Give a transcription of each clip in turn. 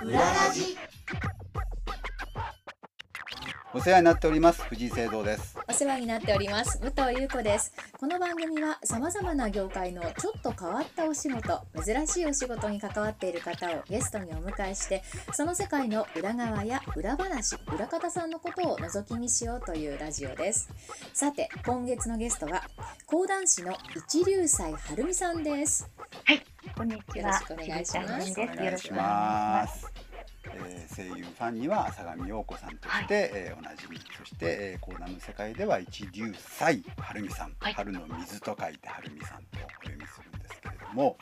裏ラジ。お世話になっております。藤井聖堂です。お世話になっております。武藤優子です。この番組は様々な業界のちょっと変わったお仕事珍しいお仕事に関わっている方をゲストにお迎えしてその世界の裏側や裏話裏方さんのことを覗き見しようというラジオです。さて今月のゲストは講談師の一流斎晴美さんです。はい、こんにちは。よろしくお願いします。よろしくお願いしまます。す、えー声優ファンには浅上陽子さんとして、えーおなじみそして、えー、講談の世界では一流斎晴美さん、はい。春の水と書いて晴美さんとお読みするんですけれども、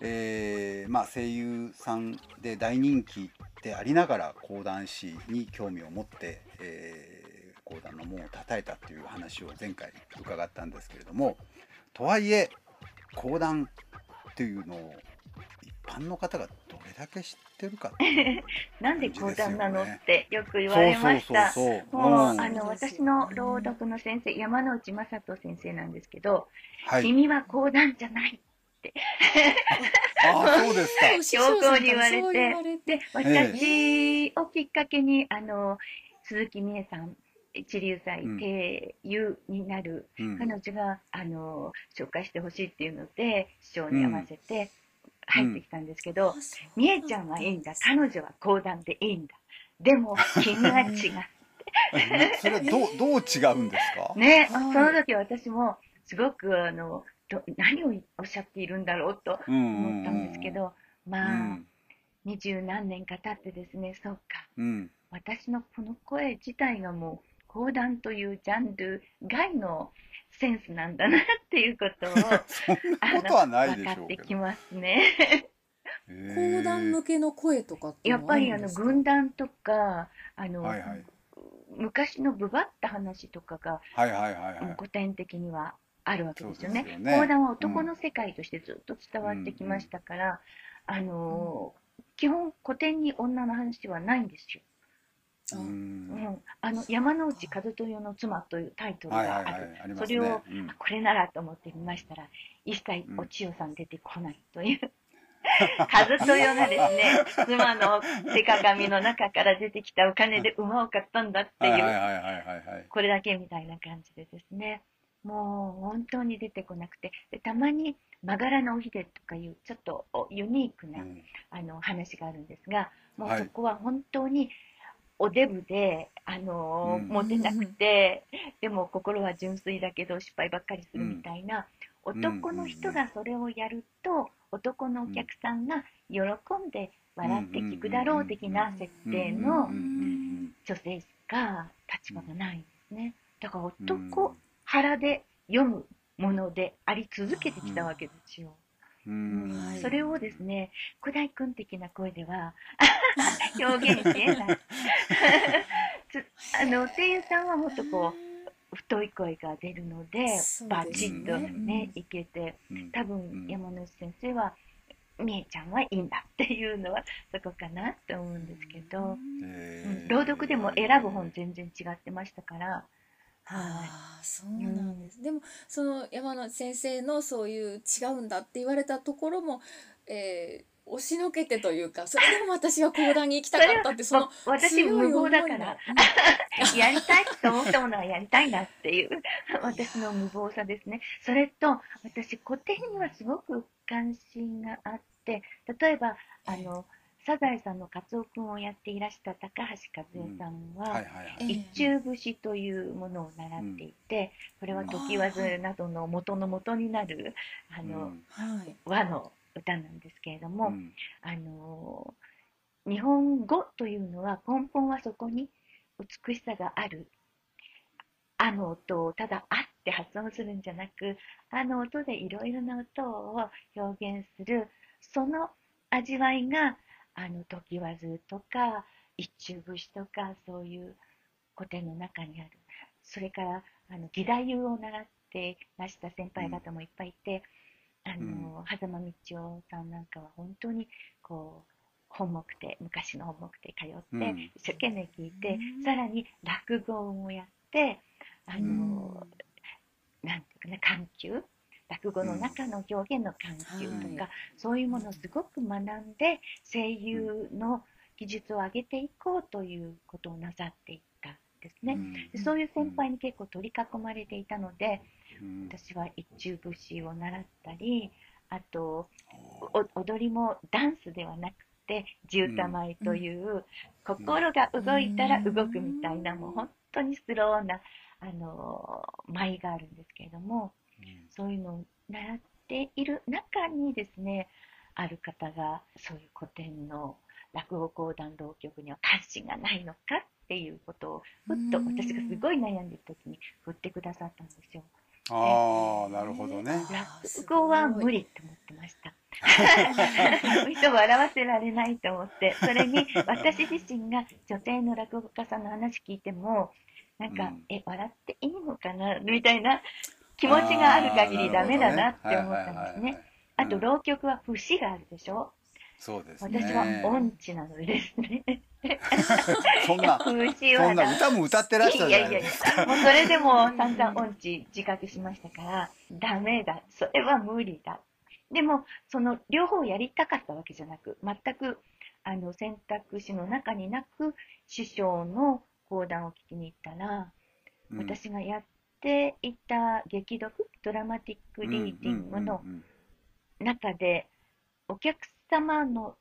えーまあ、声優さんで大人気でありながら講談師に興味を持って、えー講談の門を叩いたという話を前回伺ったんですけれどもとはいえ講談というのを一般の方がどれだけ知ってるかっていうなんで講談なのってよく言われました。もう、うん。あの私の朗読の先生、山之内正人先生なんですけど、はい。君は講談じゃない。ああそうですか。強硬に言われそう言われて、で、私をきっかけに、あの、鈴木美恵さん、一流祭うん。定優になる、うん彼女が、あの、紹介してほしいっていうので、市長に合わせて入ってきたんですけど、みえちゃんはいいんだ。彼女は講談でいいんだ。でも、君は違う。え それはどうどう違うんですか？ね、はいその時私も、すごく、あの、ど何をおっしゃっているんだろうと思ったんですけど、うまあ、ん二十何年か経ってですね、そうか。うん私のこの声自体がもう、講談というジャンル外のセンスなんだなっていうことを、そんなことはないでし分かってょうけど。きますね。講談向けの声とかってやっぱりあの軍団とかあの、はいはい。昔のぶばった話とかが、はいはいはいはい。古典的にはあるわけですよね。よね。講談は男の世界としてずっと伝わってきましたから、あの基本古典に女の話はないんですよ。あう。うん。ん、あの山之内和豊の妻というタイトルがある。はいありますそれを、これならと思ってみましたら一切お千代さん出てこないという。和豊がですね、妻の手鏡の中から出てきたお金で馬を買ったんだっていう、これだけみたいな感じでですね、もう本当に出てこなくて、でたまにまがらのおひでとかいうちょっとおユニークな、うん。あの話があるんですが、もうはい。そこは本当におデブで、あのーうんモテなくて、でも心は純粋だけど失敗ばっかりするみたいな、うん男の人がそれをやると、男のお客さんが喜んで笑って聞くだろう的な設定の女性しか立場がないんですね。だからうん男腹で読むものであり続けてきたわけですよ。それをですね、古代君的な声では 表現しえない。つ あの声優さんはもっとこう太い声が出るのでそうバチッとねうんいけてうん。多うん。分山之内先生はみえちゃんはいいんだっていうのはそこかなと思うんですけど、えー。うん。朗読でも選ぶ本全然違ってましたから、はいああそうなんです、でもその山野先生のそういう違うんだって言われたところも、えー押しのけてというかそれでも私は講談に行きたかったってそのわ私無謀だから。やりたいと思ったものはやりたいなっていう 私の無謀さですね。それと私古典にはすごく関心があって例えばあのサザエさんのカツオ君をやっていらした高橋和恵さんは、はいはいはい。ええ。一中節というものを習っていて、これは時和などの元の元になるあの、うん。はい和の歌なんですけれども、うん。あの日本語というのは根本はそこに美しさがある。あの音をただあって発音するんじゃなく、あの音でいろいろな音を表現する、その味わいが、あの、時和ずとか、一中節とか、そういう古典の中にある。それから、あの、義太夫を習ってらした先輩方もいっぱいいて、あの、狭間道夫さんなんかは本当に、こう、本目で、昔の本目で通って、うん。一生懸命聞いて、うん。さらに落語もやって、あの、うん。なんていうかな、緩急落語の中の表現の緩急とか、はい。そういうものをすごく学んで声優の技術を上げていこうということをなさっていったんですね。うん。でそういう先輩に結構取り囲まれていたので、うん。私は一中節を習ったりあとお踊りもダンスではなくて地歌舞という、心が動いたら動くみたいな、もう本当にスローなあの舞があるんですけれどもそういうのを習っている中にですねある方がそういう古典の落語講談浪曲には関心がないのかっていうことをふっと私がすごい悩んでる時に振ってくださったんですよ。ああなるほどね落語は無理って思ってました。人を笑わせられないと思って、それに私自身が女性の落語家さんの話聞いても、なんか、うんえ、笑っていいのかな？みたいな気持ちがある限りダメだなって思ったんですね。あと、うん浪曲は節があるでしょ？そうですね。私は音痴なのでですね。そんなそんな歌も歌ってらっしゃるじゃないいやいやいですかや、もうそれでも散々音痴自覚しましたから、ダメだ、それは無理だ。でも、その両方やりたかったわけじゃなく、全くあの選択肢の中になく、師匠の講談を聞きに行ったら、うん。私がやっていた劇読、ドラマティックリーディングのうんうん中で、お客様の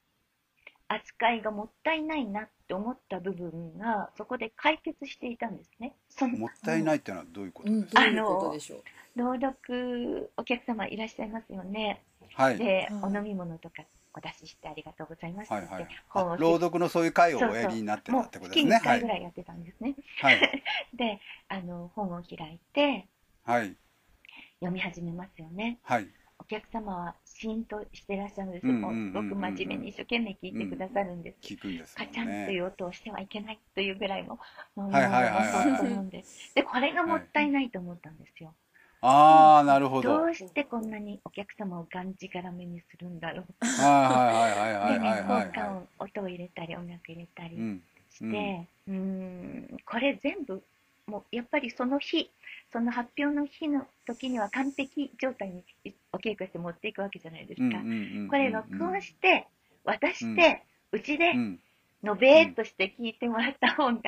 扱いがもったいないなって思った部分が、そこで解決していたんですね。そのうんもったいないっていうのはどういうこと？うん、ですか、どういうことでしょう？朗読お客様いらっしゃいますよね。はいで、はいお飲み物とかお出ししてありがとうございます。っはいはい。本をあ朗読のそういう会をおやりになってたってこと月に1ですね。はい。回ぐらいやってたんですね。はい。で、あの本を開いてはい。読み始めますよね。はい。お客様はシーンとしてらっしゃるんですすごく真面目に一生懸命聞いてくださるんです。聞くんですカチャンといねう音をしてはいけないというぐらいの、も思うんです。で、これがもったいないと思ったんですよ。ああなるほど。どうしてこんなにお客様をがんじがらめにするんだろう。はいはいはいはいでね、効はいはいは果音、音を入れたり、音楽入れたりいうん。して、うーん、これ全部、もうやっぱりその日、その発表の日の時には完璧状態にお稽古して持っていくわけじゃないですか。うんうんうんうんこれ録音して、渡して、うちでうん。のべーっとして聞いてもらった方が、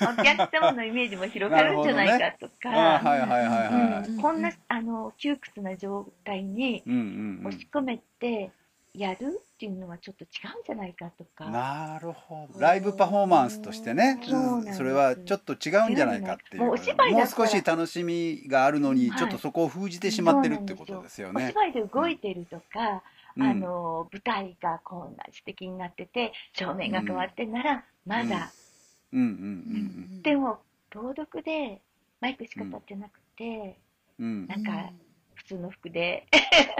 お客様のイメージも広がるんじゃないかとあか、ーはいはいはいはいはい。うんこんなあの窮屈な状態にうんうん押し込めてやるっていうのはちょっと違うんじゃないかとうんか。なるほど。ライブパフォーマンスとしてね。そうなんそれはちょっと違うんじゃないかっていう。もうお芝居だもうったら少し楽しみがあるのにはい。ちょっとそこを封じてしまってるってことですよおね。芝居で動いてるとか、うん。あの舞台がこんな素敵になってて照明が変わってんならまだ、うんうんでも朗読でマイクしか立ってなくて、うん。うんなんか普通の服で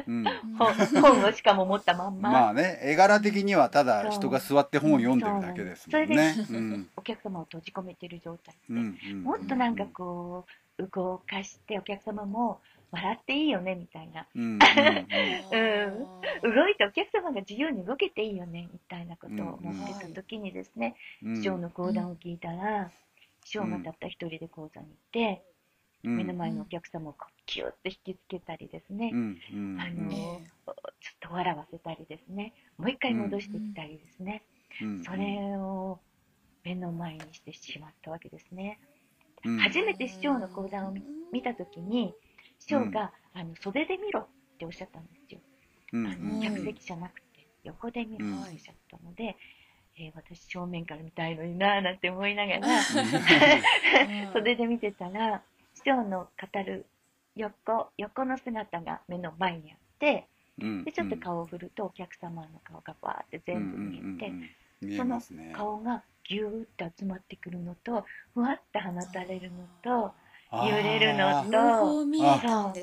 うん。本本をしかも持ったまんま、まあね絵柄的にはただ人が座って本を読んでるだけですもんね。そううん。お客様を閉じ込めてる状態で、うんうん。もっとなんかこう動かしてお客様も笑っていいよねみたいな。うん 動いてお客様が自由に動けていいよねみたいなことを思ってた時にですね、うん。師匠の講談を聞いたら、師匠がたった一人で講座に行って、うん。目の前のお客様をこうキュッと引きつけたりですね、あのちょっと笑わせたりですね。もう一回戻してきたりですね、うん。それを目の前にしてしまったわけですね。うん。初めて師匠の講談を見見た時に師匠が、あの袖で見ろっておっしゃったんですよ。うん客席じゃなくて横で見ろっておっしゃったので、えー私正面から見たいのになーなんて思いながら 袖で見てたら師匠の語る横横の姿が目の前にあってうん。でちょっと顔を振るとお客様の顔がバーって全部見えて、その。顔がギューッと集まってくるのとふわっと放たれるのと揺れるのと。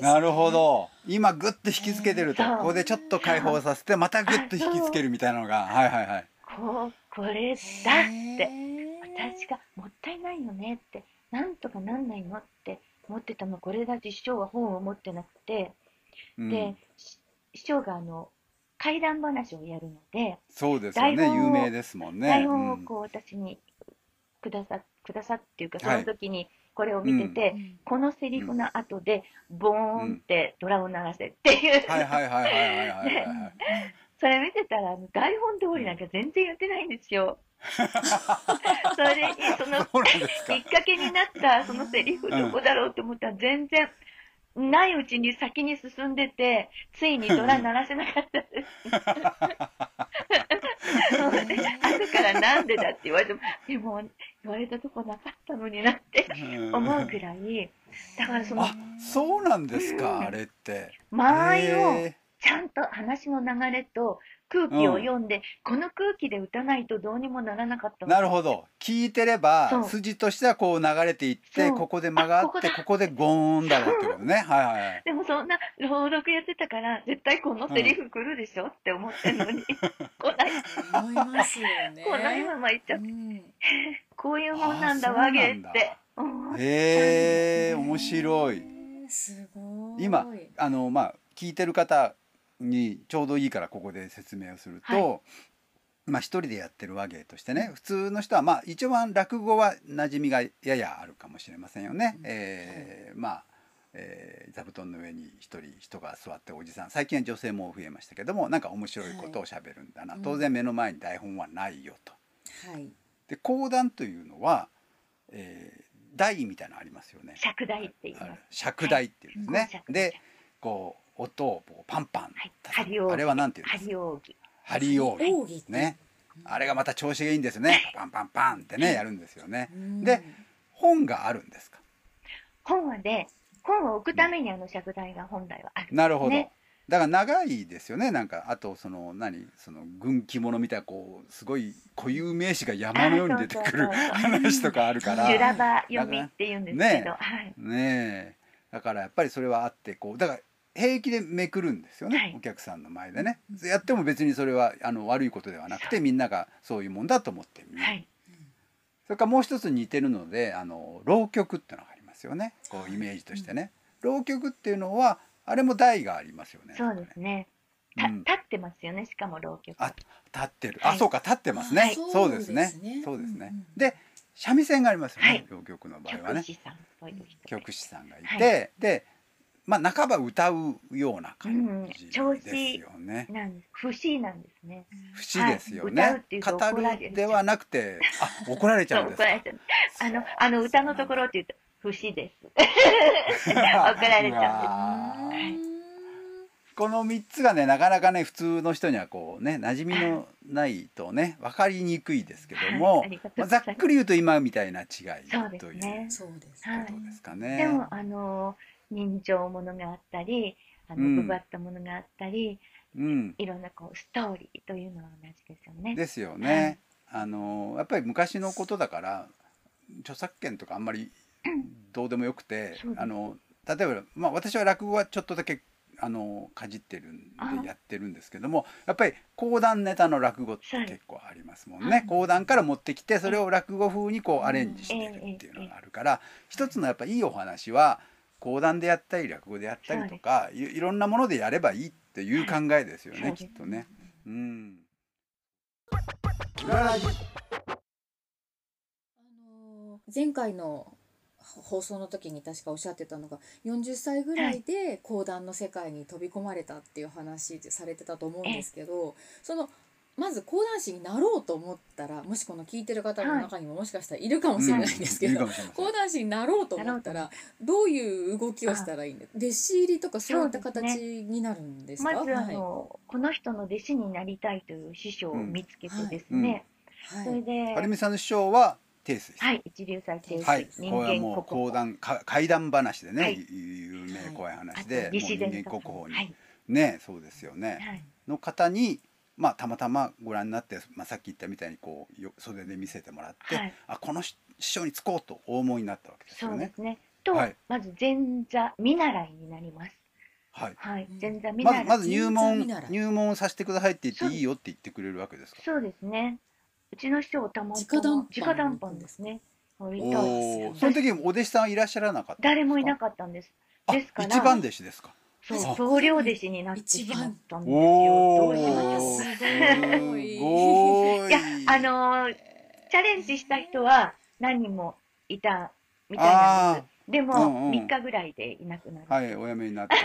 なるほど。今グッと引きつけてるとそう。ここでちょっと解放させてまたグッと引きつけるみたいなのがはいはいはい。こうこれだって。私がもったいないよねって。なんとかなんないのって思ってたの。これだって師匠は本を持ってなくて、うん。でし師匠があの怪談話をやるので、そうですよね台本を有名ですもんね台本をうんこう私にくださくださっていうかそはいの時にこれを見てて、このセリフの後で、ボーンってドラを鳴らせっていう。はいはいはいはいはいはいはい。それ見てたら、台本通りなんか全然言ってないんですよ。それで、その、きっ。かけになったそのセリフどこだろうと思ったら全然ないうちに先に進んでて、ついにドラ鳴らせなかったです。後からなんでだって言われても、でも言われたとこなかったのになって思うぐらい、だからそのあ、そうなんですか、あれって。間合いをへちゃんと話の流れと空気を読んで、この空気で打たないとどうにもならなかったーなるほど。聞いてれそば、う筋としてはこう流れていって、ここで間があって、あここだここでゴーンだろうってことね。はいはいはい。でもそんな朗読やってたから、絶対このセリフ来るでしょって思ってんのに、来ない、思いますよね。来ないまま行っちゃって、うんこういうもんなんだ、あ和芸って。うんへえ、面白い。すごい。今あのまあ聞いてる方にちょうどいいからここで説明をすると、はまあ一人でやってる話芸としてね普通の人はまあ一番落語は馴染みがややあるかもしれませんよね。えーまあえー座布団の上に一人人が座っておじさん最近は女性も増えましたけどもなんか面白いことをしゃべるんだな、はい当然目の前に台本はないよと。はい。で講談というのは、えー台みたいなのありますよね。尺台って言います。尺台っていうんですね。尺でこう音をこうパンパンはい。あれはなんていうんですか？張り扇。張り扇扇って。ね。あれがまた調子がいいんですよねパンパンパンってねやるんですよね。うん。で本があるんですか？本はで、本を置くためにあの尺台が本来はある。なるほど、ねだから長いですよね。なんかあとその何？その軍記物みたいなこうすごい固有名詞が山のように出てくる話とかあるから。修羅場読みって言うんですけね。ど、はい。ねえ。だからやっぱりそれはあってこうだから平気でめくるんですよね、はい。お客さんの前でね。やっても別にそれはあの悪いことではなくてみんながそういうもんだと思って見る、はい。それからもう一つ似てるのであの浪曲っていうのがありますよね。こうイメージとしてね、浪曲っていうのはあれも台がありますよねそうですね。たうん。立ってますよね、しかも浪曲。あ立ってる、はい。あそうか立ってますね、はい。そうですね。そうですね。そうですね、うんうんで三味線がありますよね、はい。浪曲の場合はね。曲師さんという人で。曲師さんがいて、はでまあ半ば歌うような感じですよね、なんです。不思なんですね。節ですよねっていうと語るるではなくてあ怒られちゃそううんです。あの、あの歌のところって言うと、不思です。怒られちゃうこの3つがねなかなかね普通の人にはこうね馴染みのないとね分かりにくいですけども、ざっくり言うと今みたいな違いそうですというねそうですはいね。ことですかね。でも、あの、人情ものがあったり、あの、うん。ぐばったものがあったり、うん、いろんなこう、ストーリーというのは同じですよね。ですよね。あのやっぱり昔のことだから著作権とかあんまり どうでもよくてあの例えば、まあ、私は落語はちょっとだけあのかじってるんあでやってるんですけどもやっぱり講談ネタの落語ってはい結構ありますもんね。はい。講談から持ってきてそれを落語風にこうアレンジしてるっていうのがあるから一つのやっぱいいお話は講談でやったり落語でやったりとかい。いろんなものでやればいいっていう考えですよね、はいきっとね。うん。あの前回の放送の時に確かおっしゃってたのが40歳ぐらいで講談の世界に飛び込まれたっていう話でされてたと思うんですけどそのまず講談師になろうと思ったらもしこの聞いてる方の中にももしかしたらいるかもしれないんですけど、いいかもしれません講談師になろうと思ったらどういう動きをしたらいいんです弟子入りとかそういった形になるんですか？まず、あはい。の、この人の弟子になりたいという師匠を見つけてですうん。ね、はい。それで、有美さんの師匠は定水さんはい、一流はい、人これはもう間国宝。講談か怪談話でね、はい。有名怖い話で、もう西人間国宝に、はい、ねそうですよね、はい。の方にまあたまたまご覧になって、まあ、さっき言ったみたいにこうよ袖で見せてもらって、はいあこの師匠につこうとお思いになったわけですよね。そうですね。と、はいまず前座見習いになります。はい、はいうん、前座見習い。まずまず入人門入門させてくださいって言っていいよって言ってくれるわけですか？そうですね。うちの師匠たまた直談判直談判ですね。おお、その時お弟子さんはいらっしゃらなかったんですか？誰もいなかったんです。あですから一番弟子ですか？そう。あ総領弟子になってしまったんですよ。おおどうしましょう。すごい。や、あのーチャレンジした人は何人もいたみたいなんあです。でうんも、うん。3日ぐらいでいなくなる。はいお辞めになって、は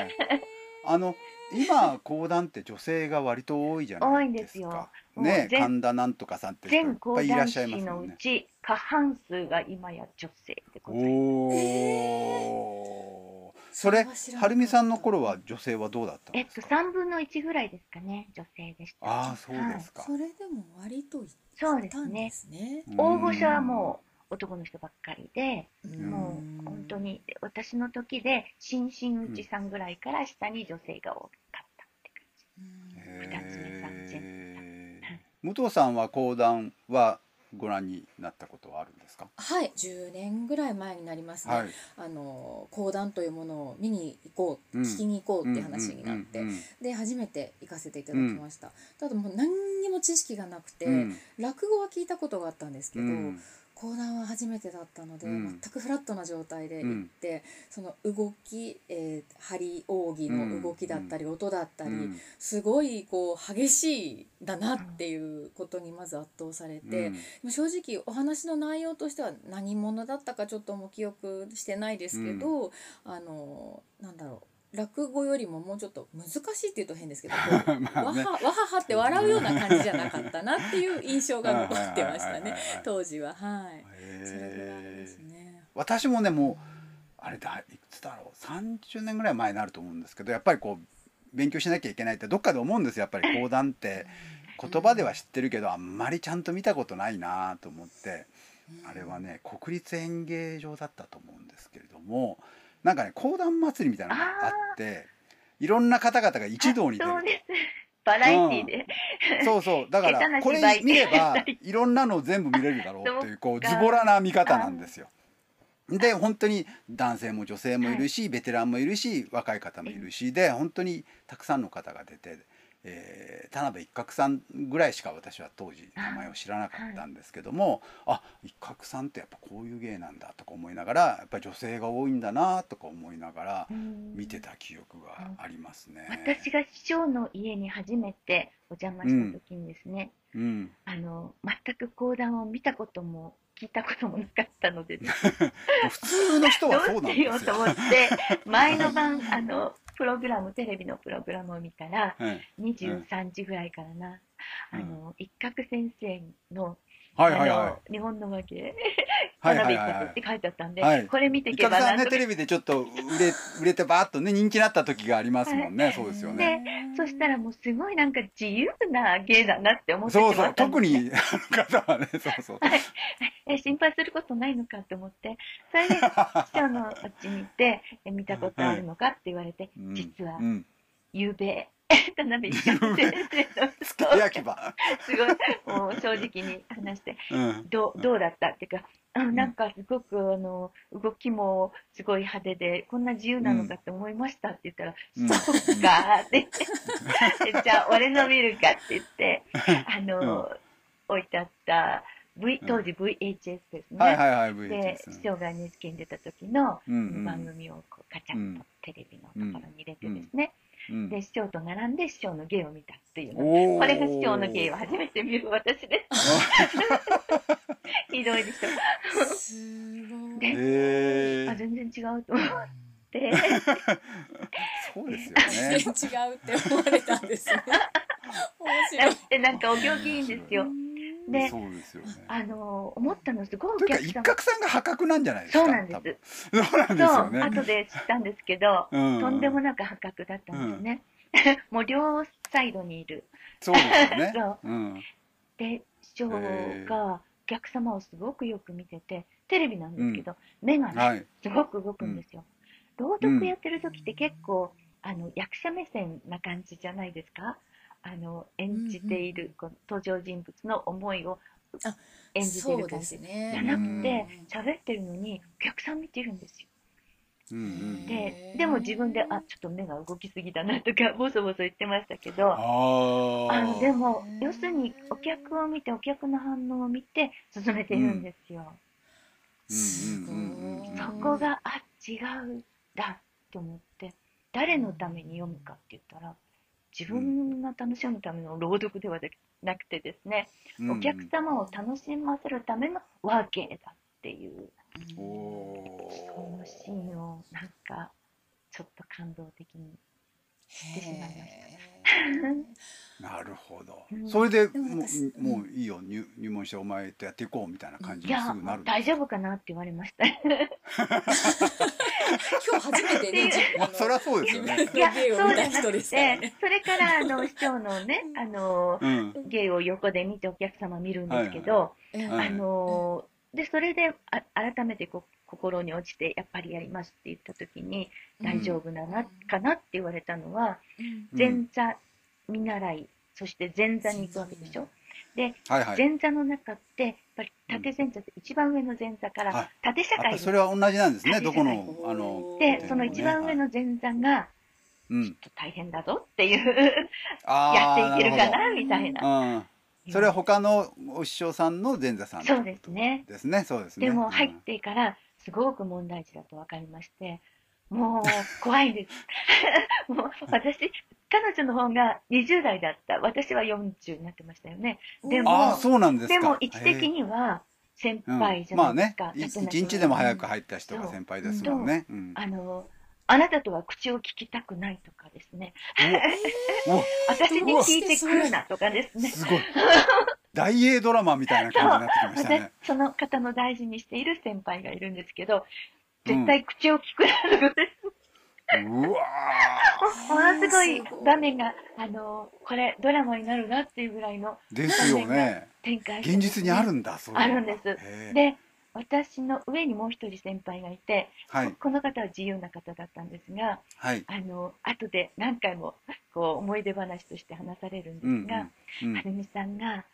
い、あの今講談って女性が割と多いじゃないですか。多いんですよ。ね全神田なんとかさんって人いっ全講ぱいいらっ談しゃいます師もんね。のうち、過半数が今や女性でございます。おお、それはるみさんの頃は女性はどうだったんえっと、ですか、3分の1ぐらいですかね、女性でした。ああそうですか、それでも割といそうですたんでね。すね。うん。大御所はもう男の人ばっかりで、うん。もう本当に私の時で新進内さんぐらいから下に女性が多かったってうん二つ目三つ目へー武藤さんは講談はご覧になったことはあるんですか？はい、10年ぐらい前になりますね。はい。あの講談というものを見に行こう、うん。聞きに行こうって話になって、うんうん。で初めて行かせていただきました。ただもう何にも知識がなくて、うん。落語は聞いたことがあったんですけど、うん講談は初めてだったので、うん。全くフラットな状態で行って、その動き、えー、張扇の動きだったり、音だったり、うん。すごいこう激しいんだなっていうことにまず圧倒されて、うん。正直お話の内容としては何者だったかちょっともう記憶してないですけど、あのなんだろう落語よりももうちょっと難しいっていうと変ですけど、こ うまあね。わはわははって笑うような感じじゃなかったなっていう印象が残ってましたね当時は。はい。それぐらいですね。私もねもうあれだいくつだろう。30年ぐらい前になると思うんですけどやっぱりこう勉強しなきゃいけないってどっかで思うんですよ。やっぱり講談って言葉では知ってるけどあんまりちゃんと見たことないなと思って。あれはね国立演芸場だったと思うんですけれどもなんかね講談祭りみたいなのがあっていろんな方々が一堂に出る。そうです。バラエティで。そうそう。だからこれ見れば いろんなの全部見れるだろうっていうこうズボラな見方なんですよ。で本当に男性も女性もいるし、ベテランもいるし若い方もいるしで本当にたくさんの方が出て、えー田辺一角さんぐらいしか私は当時名前を知らなかったんですけども、あ一角さんってやっぱこういう芸なんだとか思いながらやっぱり女性が多いんだなとか思いながらうん見てた記憶がありますね。私が師匠の家に初めてお邪魔した時にですね、うん、あの全く講談を見たことも聞いたこともなかったので、普通の人どはそううしなんですよ。ようと思って前の晩あのプログラムテレビのプログラムを見たらはい。23時ぐらいからな、うん。あの一角先生の,、はいはいはあの日本のわけい。田はいはいはい はい辺一角って。書いてあったんで、はいこれ見てい伊けばなんとかねテレビでちょっと売れ売れてバーッとね人気になった時がありますもんね。そうですよね。そしたらもうすごいなんか自由な芸だなって思ってそうそう特にあの方はねそうそう。え心配することないのかって思ってそれで師匠のうちに行ってえ見たことあるのかって言われて、うん実はうん。ゆ うべ田辺一角先生の付け焼き場。すごい。もう正直に話して。うん。どうどうだったっていうかあなんかすごくあの動きもすごい派手でこんな自由なのかって思いましたって言ったら「うん。そうか」って。じゃあ俺の見るかって言ってあの、置いてあった V 当時 VHS ですね、はいはいはいで師匠が NHK に出た時のうんうん。番組をこうカチャッとテレビのところに入れてですね、うんで師匠と並んで師匠の芸を見たっていう。これが師匠の芸を初めて見る私です。ひどいでしょ。すえ。あ全然違うと思って。そうですよ全ね。然違うって思われたんですね。面白い。だってなんかお行儀いいんですよでそうですよね。あの思ったのすごいおというか客様一角さんが破格なんじゃないですか。そうなんですそうなんですよね。後で知ったんですけど、うんとんでもなく破格だったんですね、もう両サイドにいるそうですよね そう。うん。で師匠がお客様をすごくよく見ててテレビなんですけど、目がね、はい。すごく動くんですよ。朗読やってる時って結構、あの役者目線な感じじゃないですか？あの演じている、この登場人物の思いをあ演じてる感じ。じゃなくてうん喋ってるのにお客さん見てるんですよ。うんうん。ででも自分であちょっと目が動きすぎだなとか ボソボソ言ってましたけどあのでも要するにお客を見てお客の反応を見て進めているんですよ。すごいうんうんうんうんそこがあ違うんだと思って誰のために読むかって言ったら自分が楽しむための朗読ではなくてですね、うん。うんお客様を楽しませるためのワーケーだっていうそのシーンをなんかちょっと感動的にてしまいましたへなるほど、うん。それででもうもういいよ。入入門してお前とやっていこうみたいな感じにすぐなる大丈夫かなって言われました。今日初めてね、まあそりゃそうですよね。いやそうじゃなくて。それからあの市長のねあのうん。芸を横で見てお客様見るんですけど、はいあのでそれであ改めてこ心に落ちてやっぱりやりますって言った時に大丈夫なな、かなって言われたのはうん。前座見習いそして前座に行くわけでしょ？ではいはい。前座の中ってやっぱり縦前座って一番上の前座かはいら縦社会りそれは同じなんですね縦どこのあのでその一番上の前座がうん。大変だぞっていうあやっていけるかーなみたいな。それは他のお師匠さんの前座さんそうですね。ですね。そうですね。でもうん。入ってからすごく問題児だと分かりまして、もう怖いんです。もう私、彼女の方が20代だった。私は40になってましたよね。でもそうなんででも位置的には先輩じゃないですか。まあね一日でも早く入った人が先輩ですもんね、うんあの、あなたとは口を聞きたくないとかですね。私に聞いてくるなとかですね。すごい 大英ドラマみたいな感じになってきました私ね、その方の大事にしている先輩がいるんですけど、うん。絶対口を聞くなで。すうわ ものすごい場面が、あの、これドラマになるなっていうぐらいのーですよね。展開現実にあるんだそういうの。あるんです。で、私の上にもう一人先輩がいて、はい。この方は自由な方だったんですが、はい。あの、後で何回もこう思い出話として話されるんうんですが、うんうんはるみさんが、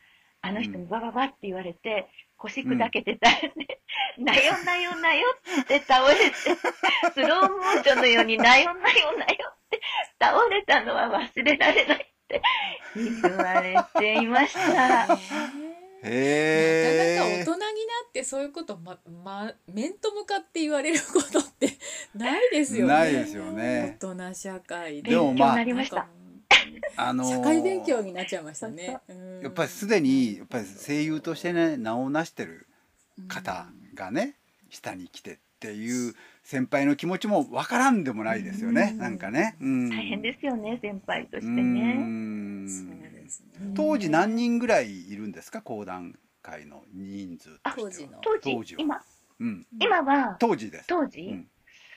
あの人にバババって言われて、腰砕けてたよね。なよなよなよって倒れて、スローモーションのようになよなよなよって倒れたのは忘れられないって言われていました。へえなかなか大人になってそういうことまま面と向かって言われることってないですよね。ないですよね大人社会で。でもまあ勉強になりましたあのー社会勉強になっちゃいましたね。うんやっぱりすでにやっぱり声優としてね名を成してる方がね下に来てっていう先輩の気持ちもわからんでもないですよね、うん。なんかね、うん、大変ですよね、先輩としてうね。当時何人ぐらいいるんですか？講談会の人数としては。当時の。当時？今、うん、今は、当時です。当時、うん。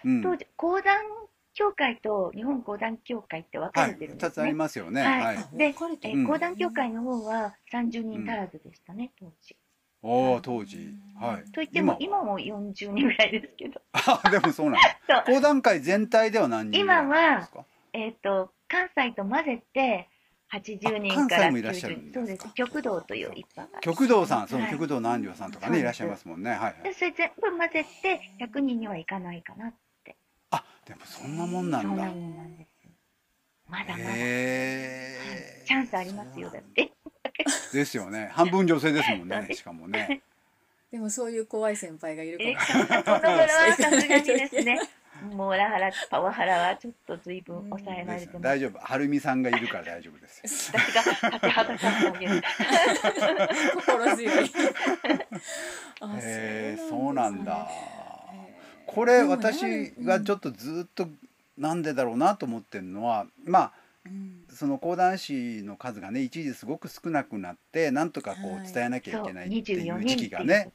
うん。当時、講談協会と日本講談協会って分かはいれてるんで2つありすね。ますよね。はい。はい、で分かれてるう講談協会の方は30人足らずでしたね、当時。おお当時。はい。といっても、は。今も40人ぐらいですけど。あでもそうなんだ 講談会全体では何人ぐらいなんですか？えっ、と、関西と混ぜて、80人あから関西もいらっしゃる90ん人。ですか？そうです。極道という一派が。極道さんそのはい。極道南條さんとかそうです。ねいらっしゃいますもんね。はい、はい。で、それ全部混ぜて、100人にはいかないかな。あでもそんなもんなんだそんなもんなんですよ。まだまだ。へえチャンスありますよ、だって。ですよね半分女性ですもんねしかもね でもそういう怖い先輩がいるえかこの頃はさすがにですね、モラハラ、パワハラはちょっと随分抑えられてます。大丈夫はるみさんがいるから大丈夫ですよ私が立てはだかってあげる。心強い。あへえそうなんだへこれ私がちょっとずっとなんでだろうなと思ってるのはまあその講談師の数がね一時すごく少なくなってなんとかこはい。う伝えなきゃそ、いうけないってい24う時期がね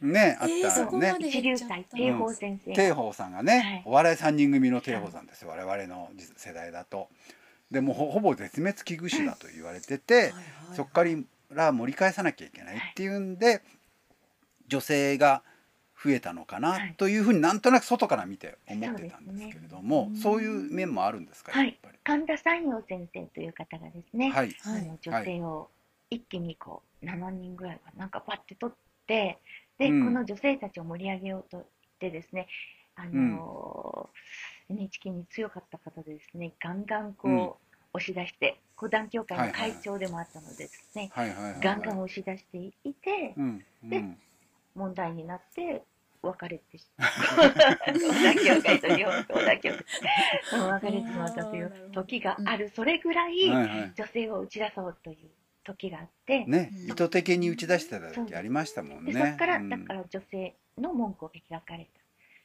ねあったね。一流会、帝宝先生。帝宝さんがね、はい。お笑い三人組の帝宝さんですよ、我々の世代だと。でもうほほぼ絶滅危惧種だと言われてて、はいはい。そこから盛り返さなきゃいけないっていうんで、女性が増えたのかはない。というふうになんとなく外から見て思ってたんですけれどもそう,、ね。いう面もあるんですか、はいやっぱり。神田山陽先生という方がですね、はい、あの女性を一気にこう7人ぐらいかなんかパッて取ってで、うん。この女性たちを盛り上げようと言ってですねあのー NHK に強かった方でですねガンガンこう、うん。押し出して講談協会の会長でもあったのでですね、ガンガン押し出していてうんでうん問題になって別れてし講談協会と日本講談協会。別れてしまったという時がある。それぐらい女性を打ち出そうという時があって、ね。うん意図的に打ち出してた時ありましたもんね。でそこからうん。だから女性の門戸が開かれた。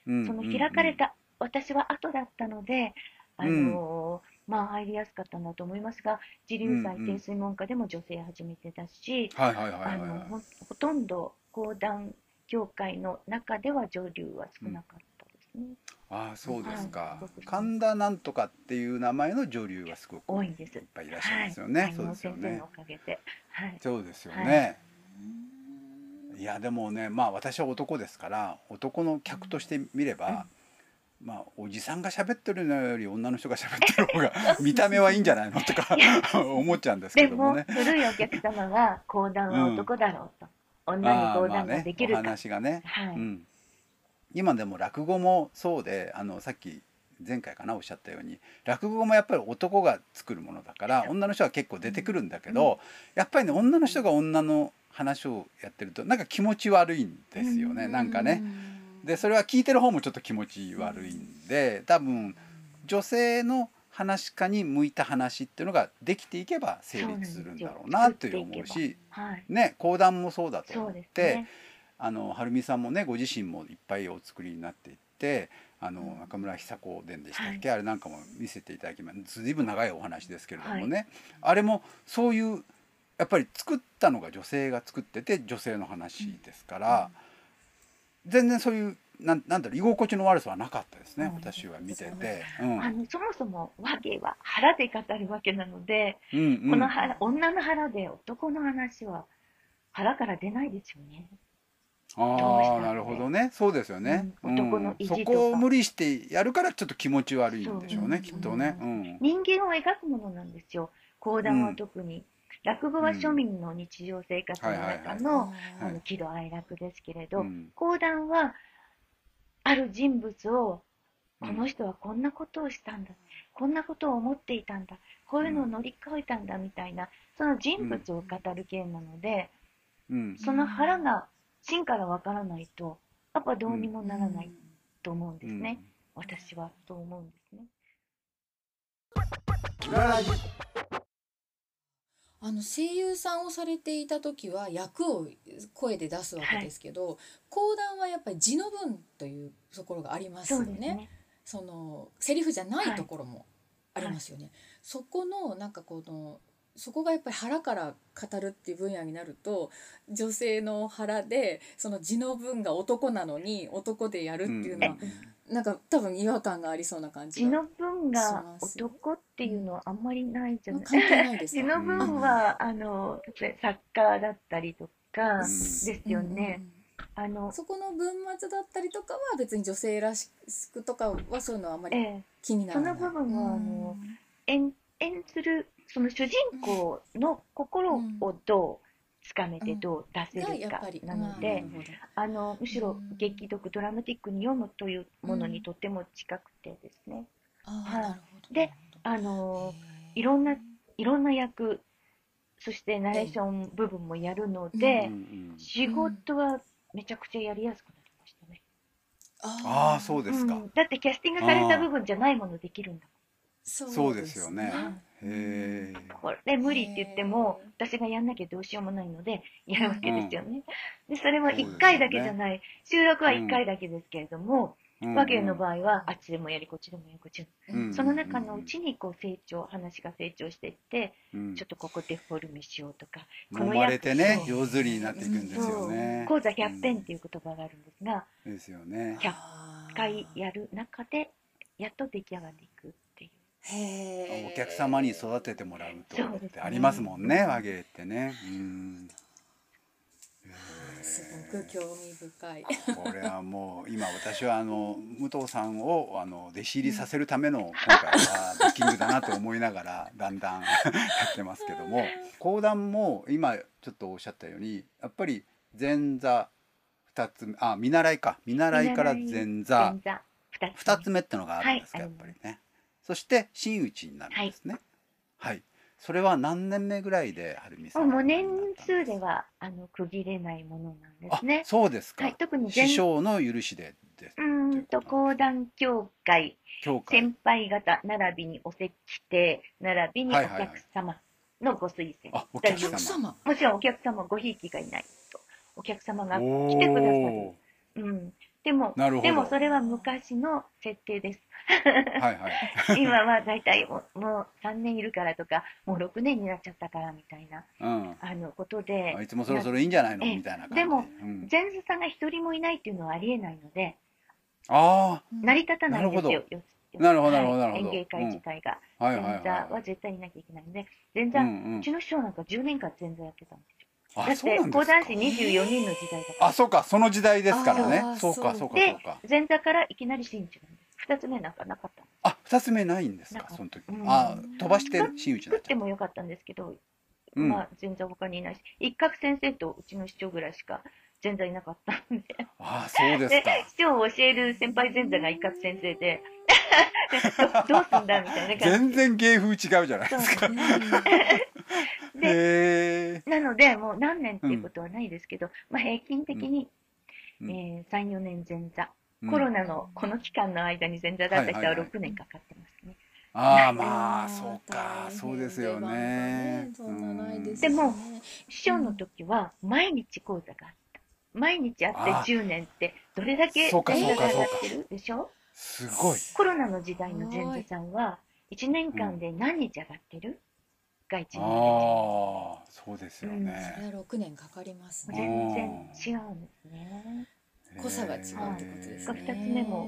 うん。その開かれた、私は後だったので、あのーまあ入りやすかったんだと思いますが、自流祭うんうん。定水門下でも女性初めてだし、はいはいはいあのはい。はいほほとんど講談業界の中では女流は少なかったですね。ああそうですかはい神田なんとかっていう名前の女流はすごく多いんです。いっぱいいらっしゃいますよね、はい、そうですよね先生のおかげで。はい。そうですよはね、い、やでもねまあ私は男ですから男の客として見れば、まあおじさんが喋ってるのより女の人が喋ってる方が 見た目はいいんじゃないのとか 思っちゃうんですけどもね。古いお客様は講談は男だろうと。女に講談ができるか。まあね、お話がね、はい。うん、今でも落語もそうであのさっき前回かなおっしゃったように落語もやっぱり男が作るものだから女の人は結構出てくるんだけど、やっぱりね女の人が女の話をやってるとなんか気持ち悪いんですよね、うんなんかね。でそれは聞いてる方もちょっと気持ち悪いんで多分女性の話し家に向いた話っていうのができていけば成立するんだろうなという思うしはい。ね講談もそうだと思って。すね。あの晴美さんもねご自身もいっぱいお作りになっていってあの中村久子伝でしたっけ、あれなんかも見せていただきますずいぶん長いお話ですけれどもね、あれもそういうやっぱり作ったのが女性が作ってて女性の話ですから、全然そういうなんなんだろう居心地の悪さはなかったですね、うん私は見てて。うん。あのそもそも和芸は腹で語るわけなので、うんうん。この腹女の腹で男の話は腹から出ないですよね。ああなるほどね。そうですよね、うん。男の意地とか。そこを無理してやるからちょっと気持ち悪いんでしょうねきっとね、うん。人間を描くものなんですよ。講談は特に。落語は庶民の日常生活の中の喜怒哀楽ですけれど、うん。講談はある人物をうん。この人はこんなことをしたんだ、こんなことを思っていたんだ。こういうのを乗り越えたんだみたいなその人物を語る系なので、うん。その腹が芯からわからないとやっぱどうにもならないと思うんですね、私はそう思うんですね。あの声優さんをされていた時は役を声で出すわけですけど、講談はやっぱり字の文というところがありますよね。そね。そのセリフじゃないところもありますよね。そこのなんかこのそこがやっぱり腹から語るっていう分野になると女性の腹でその字の文が男なのに男でやるっていうのは、なんか多分違和感がありそうな感じが字の文が男っていうのはあんまりないじゃない？関係ないです字かの文は、あの作家だったりとかんですよね。あのそこの文末だったりとかは別に女性らしくとかはそういうのはあんまりええ。気にならない。その部分はあの演演ずるその主人公の心をどうつかめてどう出せるかなのまあであのむしろうん。劇読ドラマティックに読むというものにとても近くてですね。はい。であのいろんないろんな役そしてナレーション部分もやるのうんでうん。仕事はめちゃくちゃやりやすくなりましたね。ああそうですか、うん。だってキャスティングされた部分じゃないものできるんだそそうですよね。はいこれ無理って言っても私がやんなきゃどうしようもないのでやるわけですよね。でそれは1回だけじゃない、収録は1回だけですけれども、和芸の場合はあっちでもやりこっちでもやりこっちでも、うんその中のうちにこう成長話が成長していって、うん。ちょっとここデフォルメしようとか揉まれてね上手になっていくんですよね。講座100遍っていう言葉があるんですが、うんですよね。100あー回やる中でやっと出来上がっていくお客様に育ててもらうとってありますもんね和芸ってね。うん。すごく興味深い。これはもう今私はあの武藤さんをあの弟子入りさせるための 今回はブッキングだなと思いながらだんだん やってますけども講談も今ちょっとおっしゃったようにやっぱり前座二つ目あ見習いか。見習いから前座前座2つ二つ目ってのがあるんですか、はいやっぱりねそして真打ちになるんですね。はい、それは何年目ぐらいではるみさんもう年数ではあの区切れないものなんですね。あ。そうですか、はい、特に前師匠の許しでです。うーんと講談協会。先輩方並びにお席亭並びにおはいはいはい。客様のご推薦、あお客お客様。様。もちろんお客様ごひいきがいないと。お客様がお来てくださる。ー。うん。でも、なるほどでもそれは昔の設定です。はいはい。今はだいたいもうもう3年いるからとか、もう6年になっちゃったからみたいな、うん。あの、ことであ、いつもそろそろいいんじゃないの？ええみたいな感じでもうん、さんが一人もいないっていうのはありえないので、あ成り立たないんですよ。よなるほどなるほど演芸会自体が。前座は絶対いなきゃいけないので、前座、い。う。ちの師匠なんか10年間前座やってたんですよ。だあ、って講談師24人の時代だから。あ、そうか、その時代ですからね。そうか、そそううか、でそうか。前座からいきなり真打ちなんです。二つ目なんかなかったの。あ、二つ目ないんですか、その時う。んあ、飛ばして真打ちにっっちゃう。てもよかったんですけど、うんまあ前座他にいないし、一角先生とうちの師匠ぐらいしか前座いなかったんで。あ、そうですでか。、師匠を教える先輩前座が一角先生で、どどうすんだみたいな感じ全然芸風違うじゃないですか。うんで。なので、もう何年っていうことはないですけど、まあ平均的に、うん。えー3、4年前座、うん。コロナのこの期間の間に前座だった人ははいはいはい。6年かかってますね。ああ、まあ、あーそうか、そうですよね。そんなないですでも師匠の時は毎日講座があった。毎日あってあ10年ってどれだけ前座が上がってるでしょ？すごい。コロナの時代の前座さんは1年間で何日上がってる？が1年ああ、そうですよそね。れは六年かかりますね全然違うんですね。濃さが違うってことですね二つ目も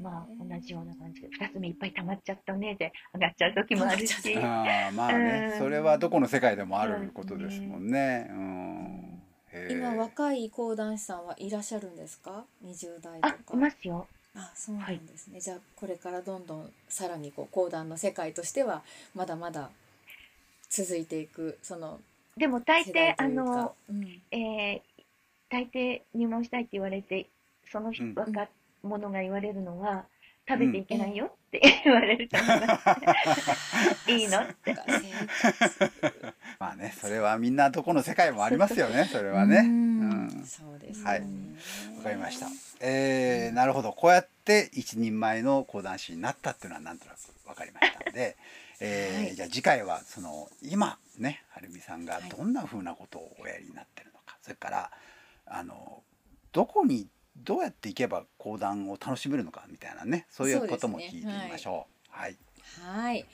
まあ同じような感じで2つ目いっぱい溜まっちゃったねで上がっちゃう時もあるし。ああまあねうんそれはどこの世界でもあることですもんね。うん。今若い講談師さんはいらっしゃるんですか？20代とあかいますよ。あそうなんですね、じゃあこれからどんどんさらにこう講談の世界としてはまだまだ続いていくそのでも大世抵あの、うん。えー大抵入門したいって言われてそのうん。若者が言われるのは、食べていけないよって言われると思います。いいのって。まあねそれはみんなどこの世界もありますよねそれはね。ううん。ん。そうですね。はい。わかりました。えー、なるほど。こうやって一人前の講談師になったっていうのはなんとなくわかりましたので、えーはいじゃあ次回はその今ねはるみさんがはいどんな風なことをおやりになってるのか、それからあのどこにどうやっていけば講談を楽しめるのかみたいなねそういうことも聞いてみましょう。はい。はい。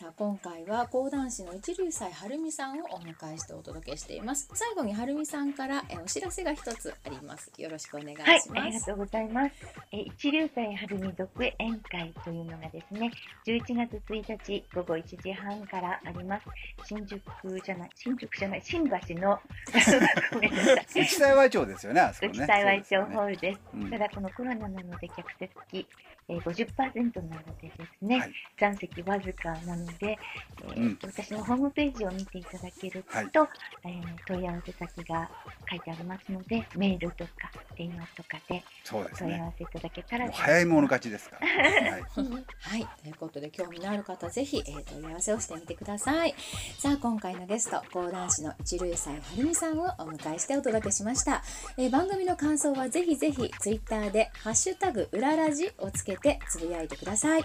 さあ今回は講談師の一流斎はるみさんをお迎えしてお届けしています。最後にはるみさんからえお知らせが一つあります。よろしくお願いしはい、ます。ありがとうございます。えー一流祭春見独演会というのがですね、11月1日午後1時半からあります。新宿じゃない、新宿じゃない、新橋の、ごめんなさい。内幸町ですよねあそこね。内幸町ホールです。うんただこのコロナなので客席、えー、50%なのでですね、はい残席わずかなので、えーうん私のホームページを見ていただけると、はいえー問い合わせ先が書いてありますので、メールとか電話とかでそうですね。問い合わせいただけたらもう早い者勝ちですから。はい。はい、ということで興味のある方ぜひ、えー、問い合わせをしてみてください。さあ今回のゲスト講談師の一流斎はるみさんをお迎えしてお届けしました。えー番組の感想はぜひぜひツイッターでハッシュタグうららじをつけてつぶやいてください。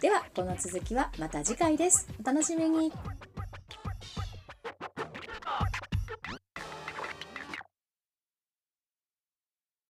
ではこの続きはまた次回です。お楽しみに。